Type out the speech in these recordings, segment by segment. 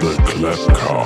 The Clapcast.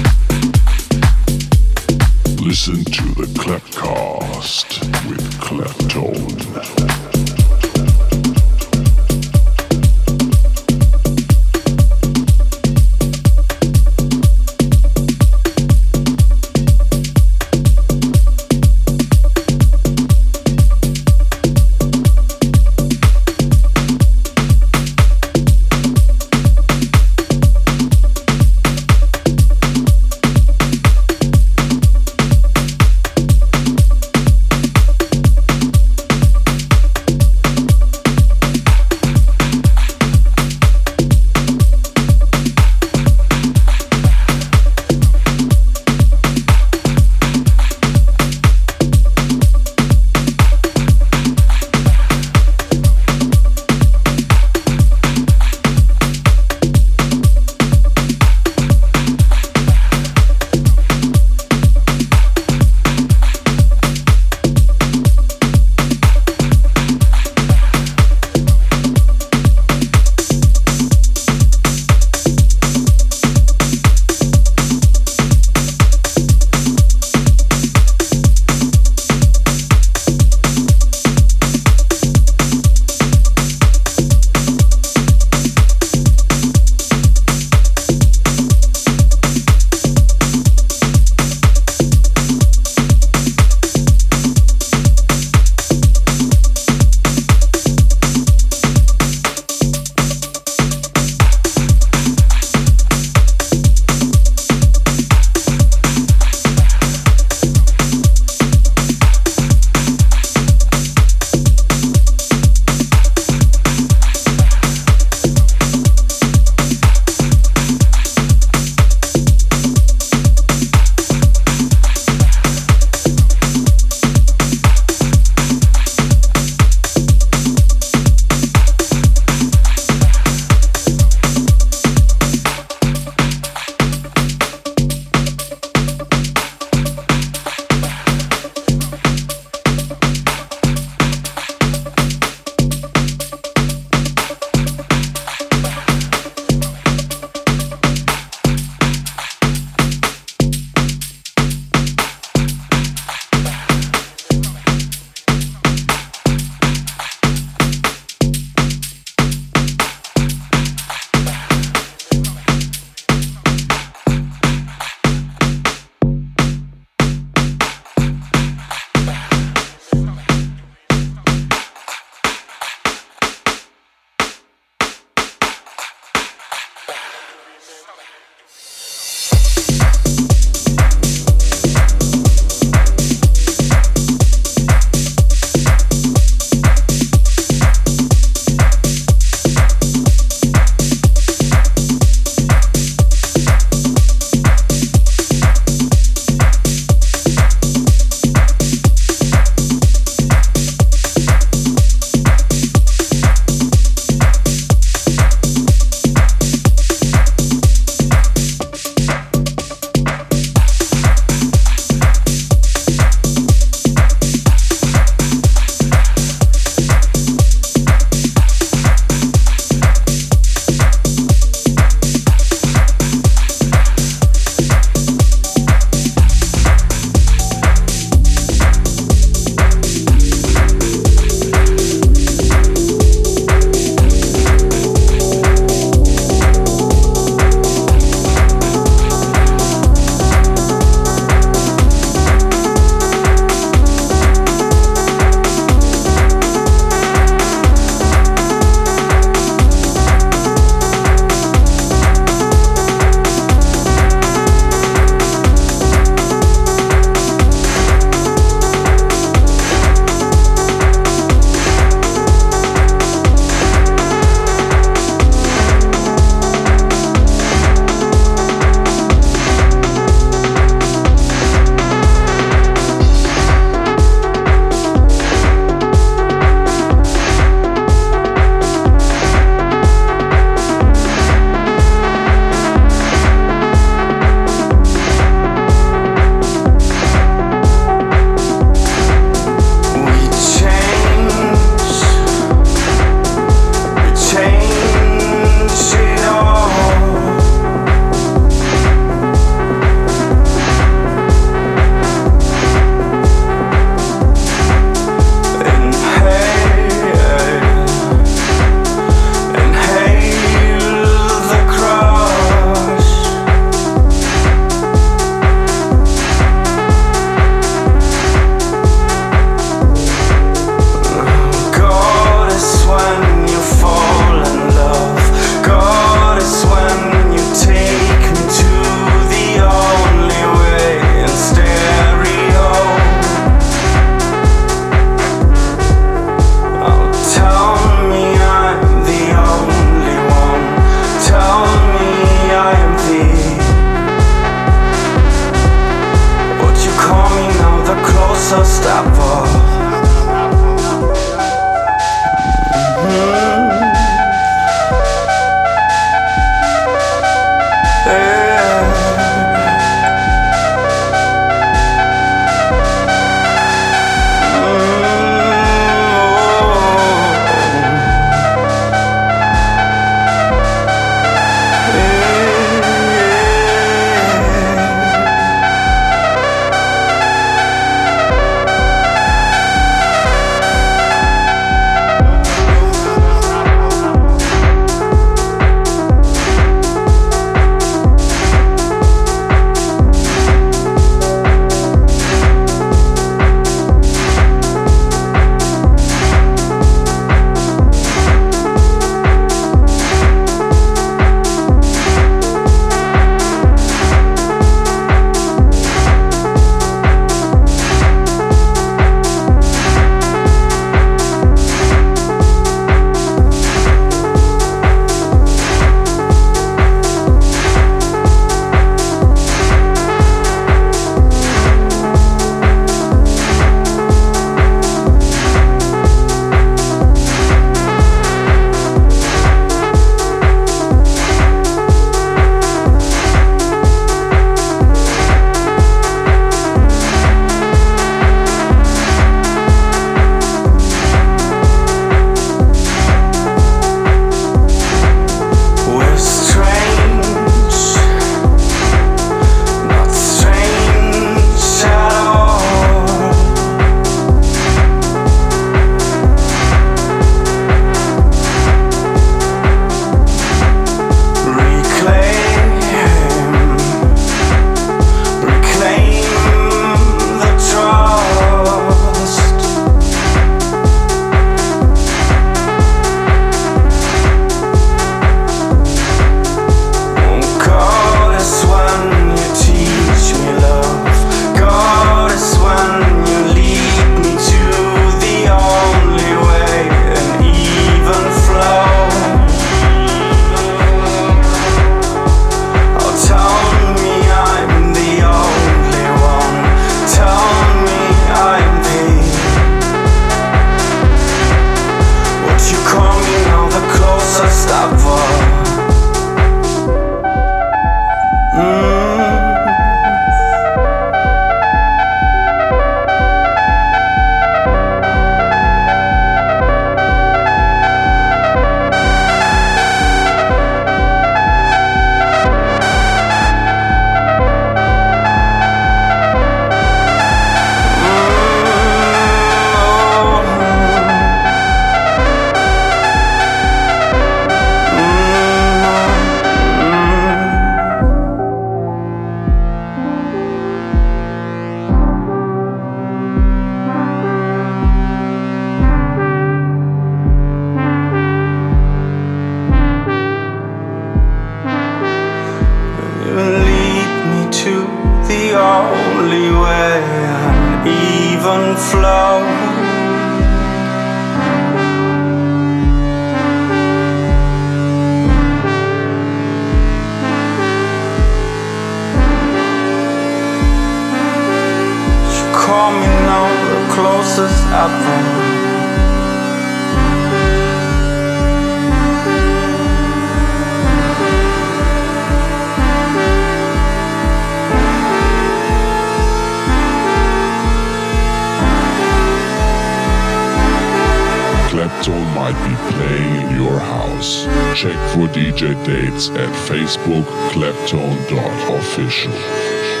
At Facebook claptone.official.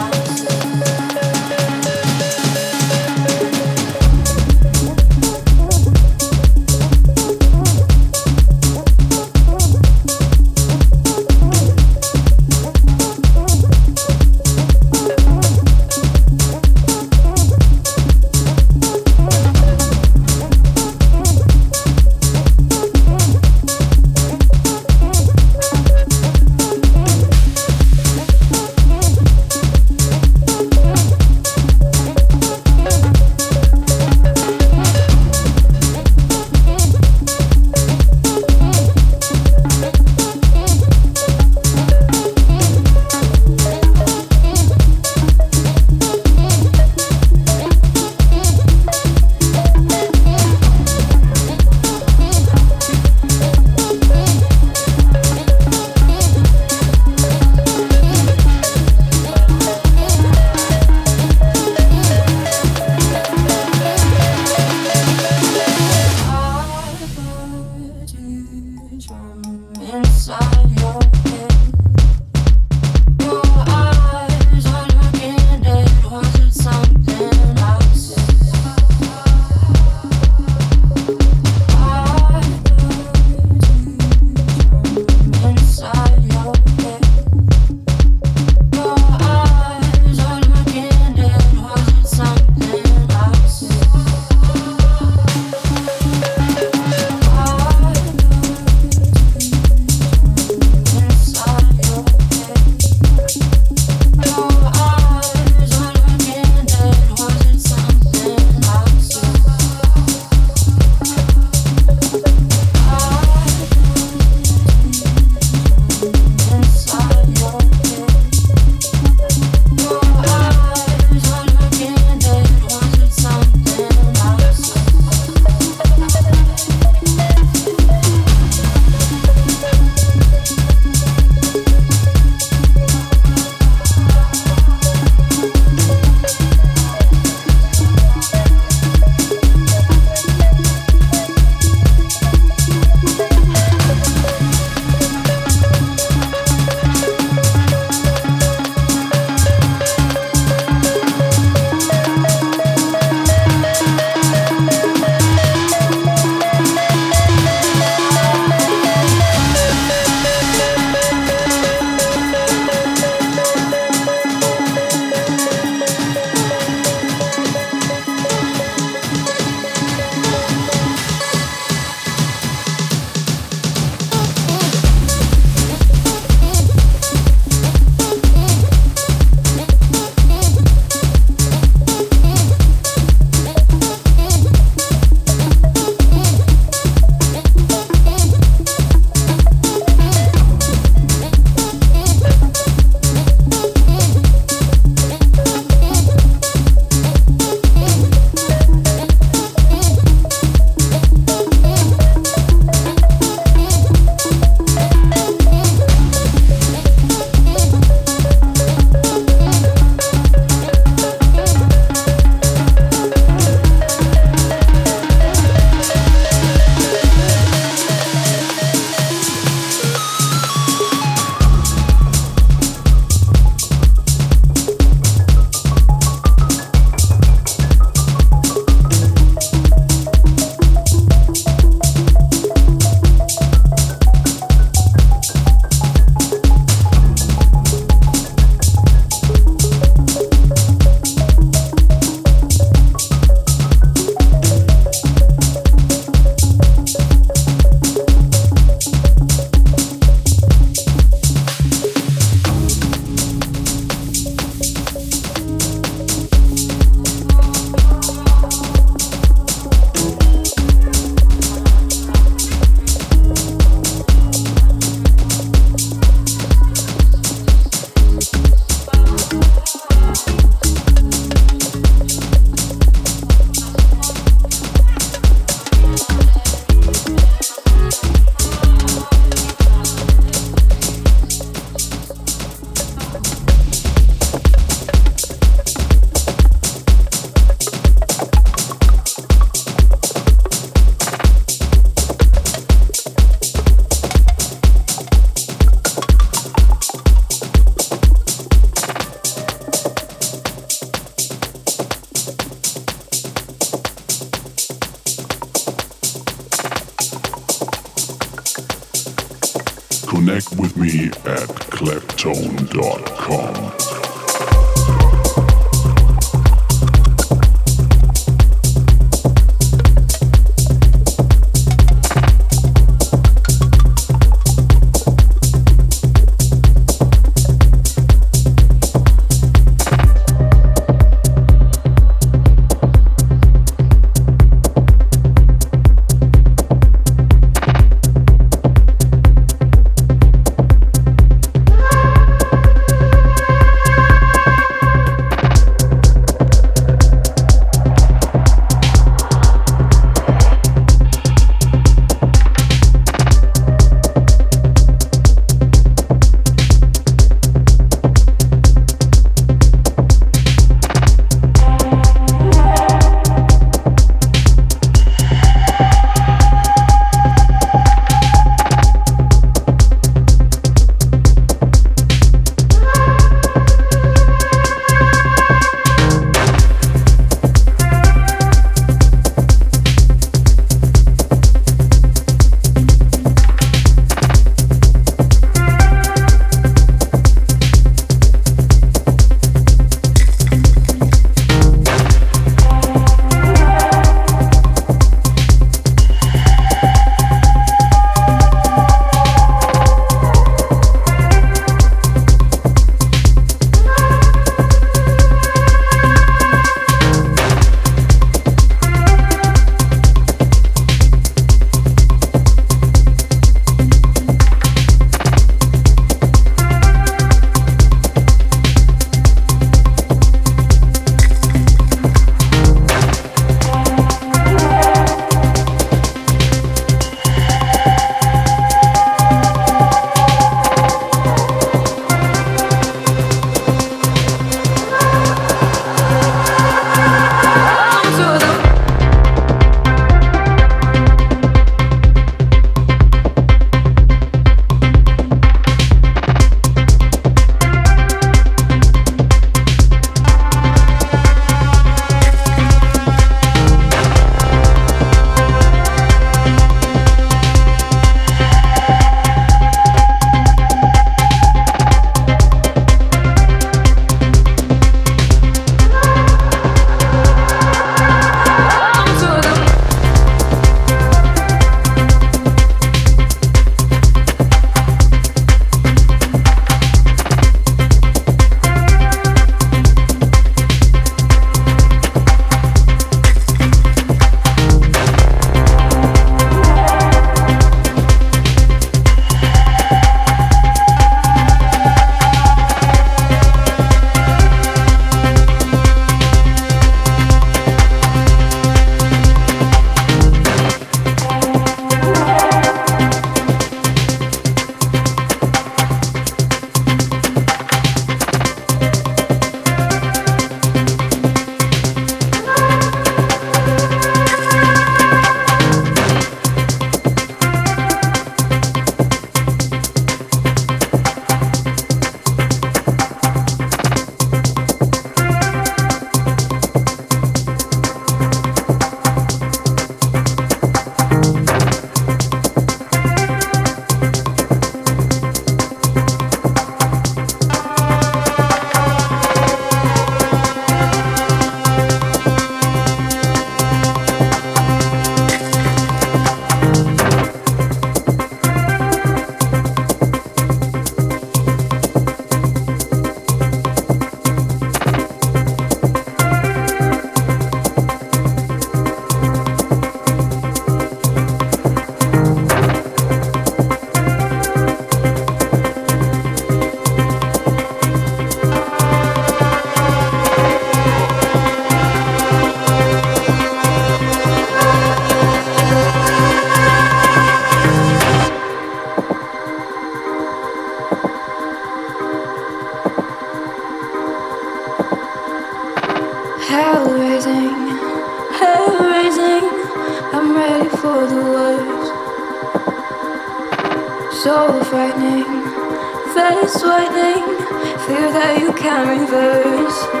The lights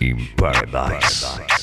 in paradise.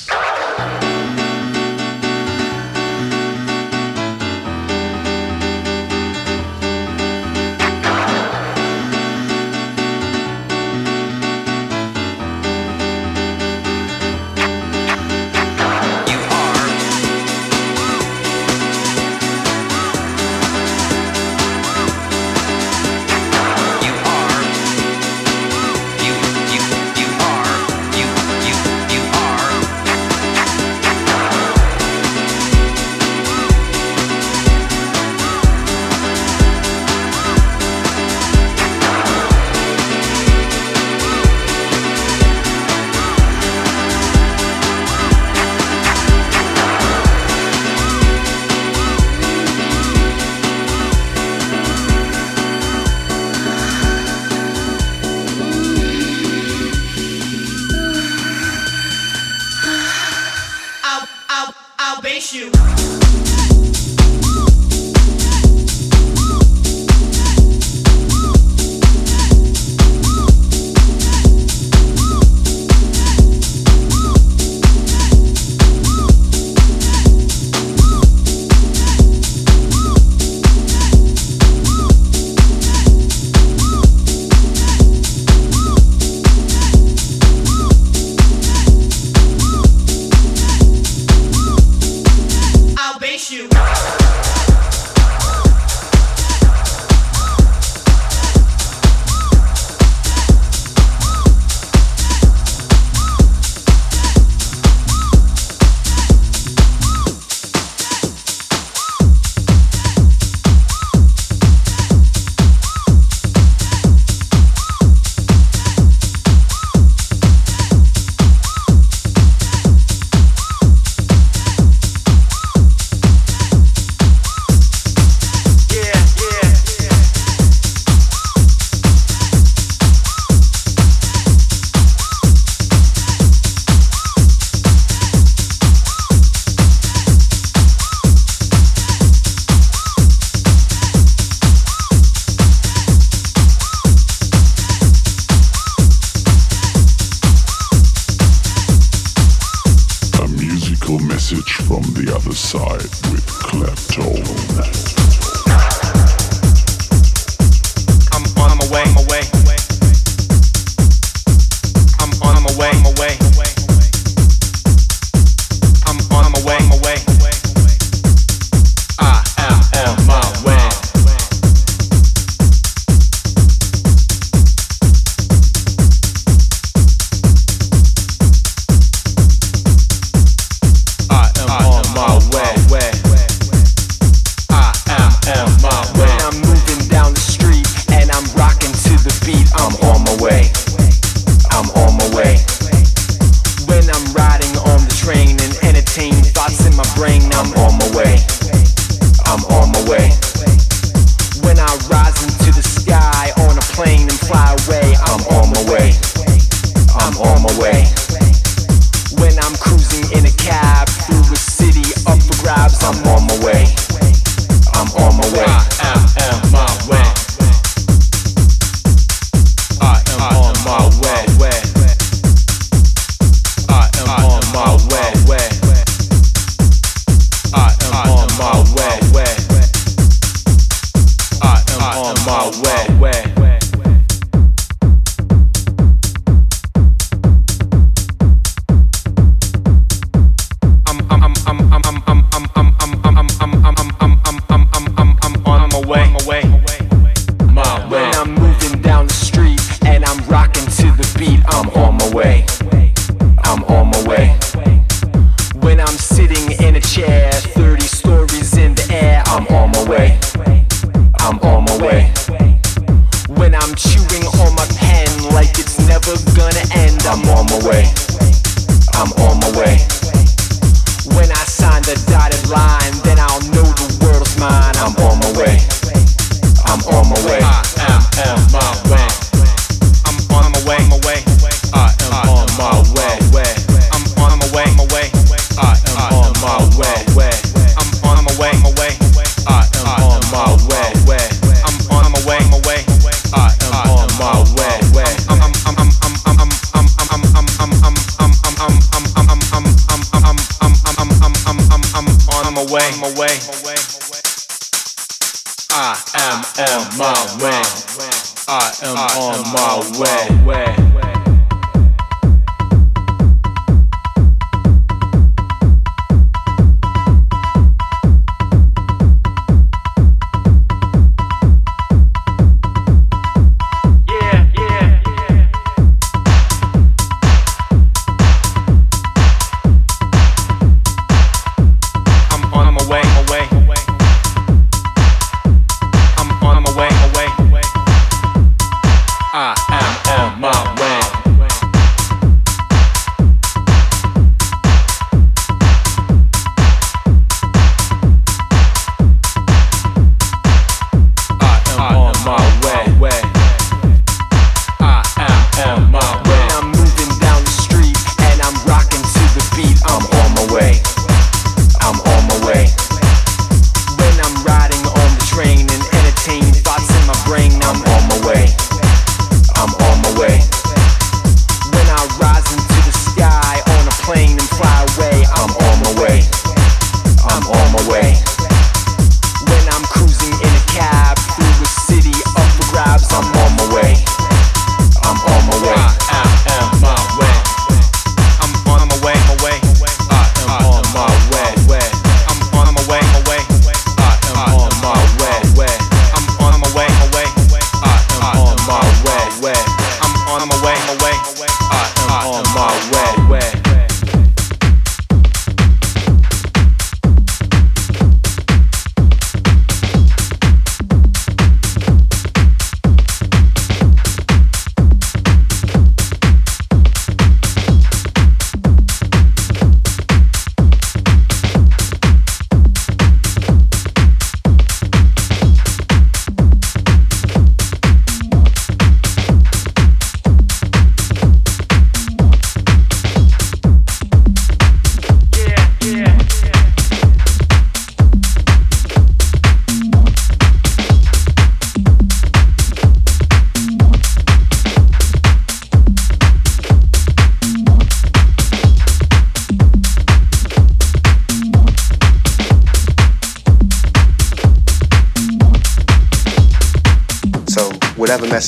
my way.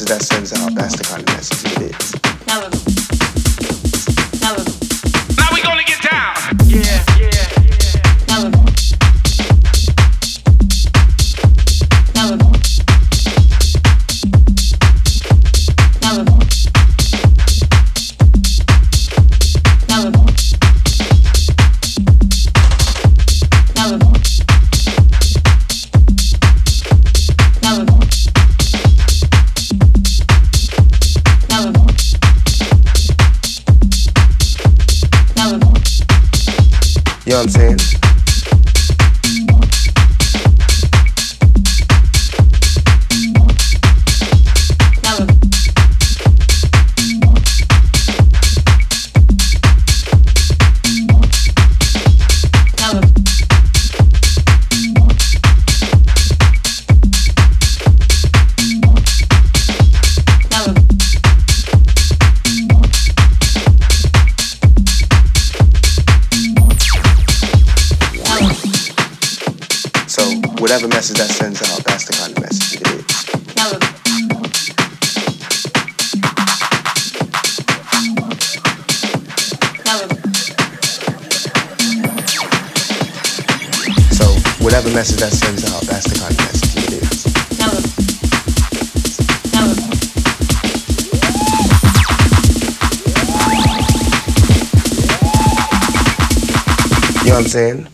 That saying?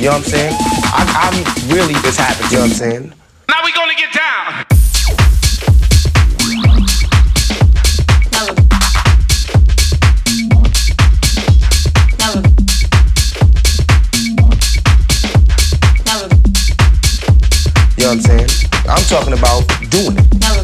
You know what I'm saying? I, I'm really this happy. You know what I'm saying? Now we gonna get down. You know what I'm saying? I'm talking about doing it.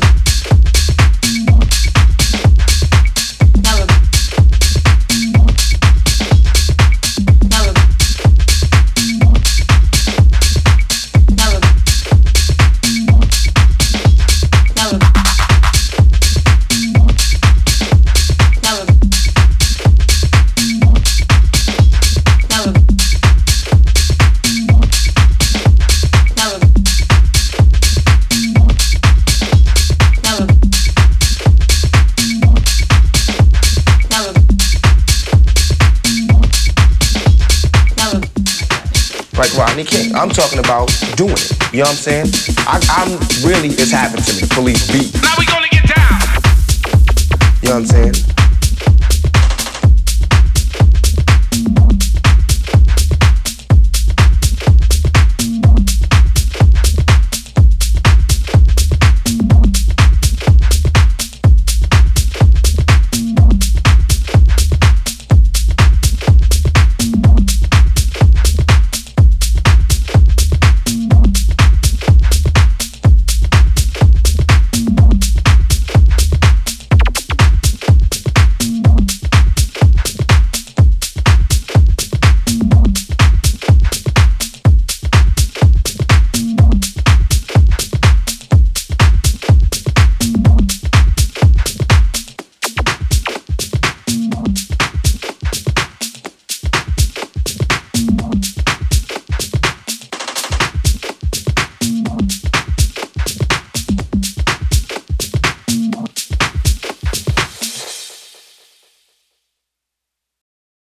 I'm talking about doing it. You know what I'm saying? I, I'm really, it's happened to me. Police beat. Now we gonna get down. You know what I'm saying?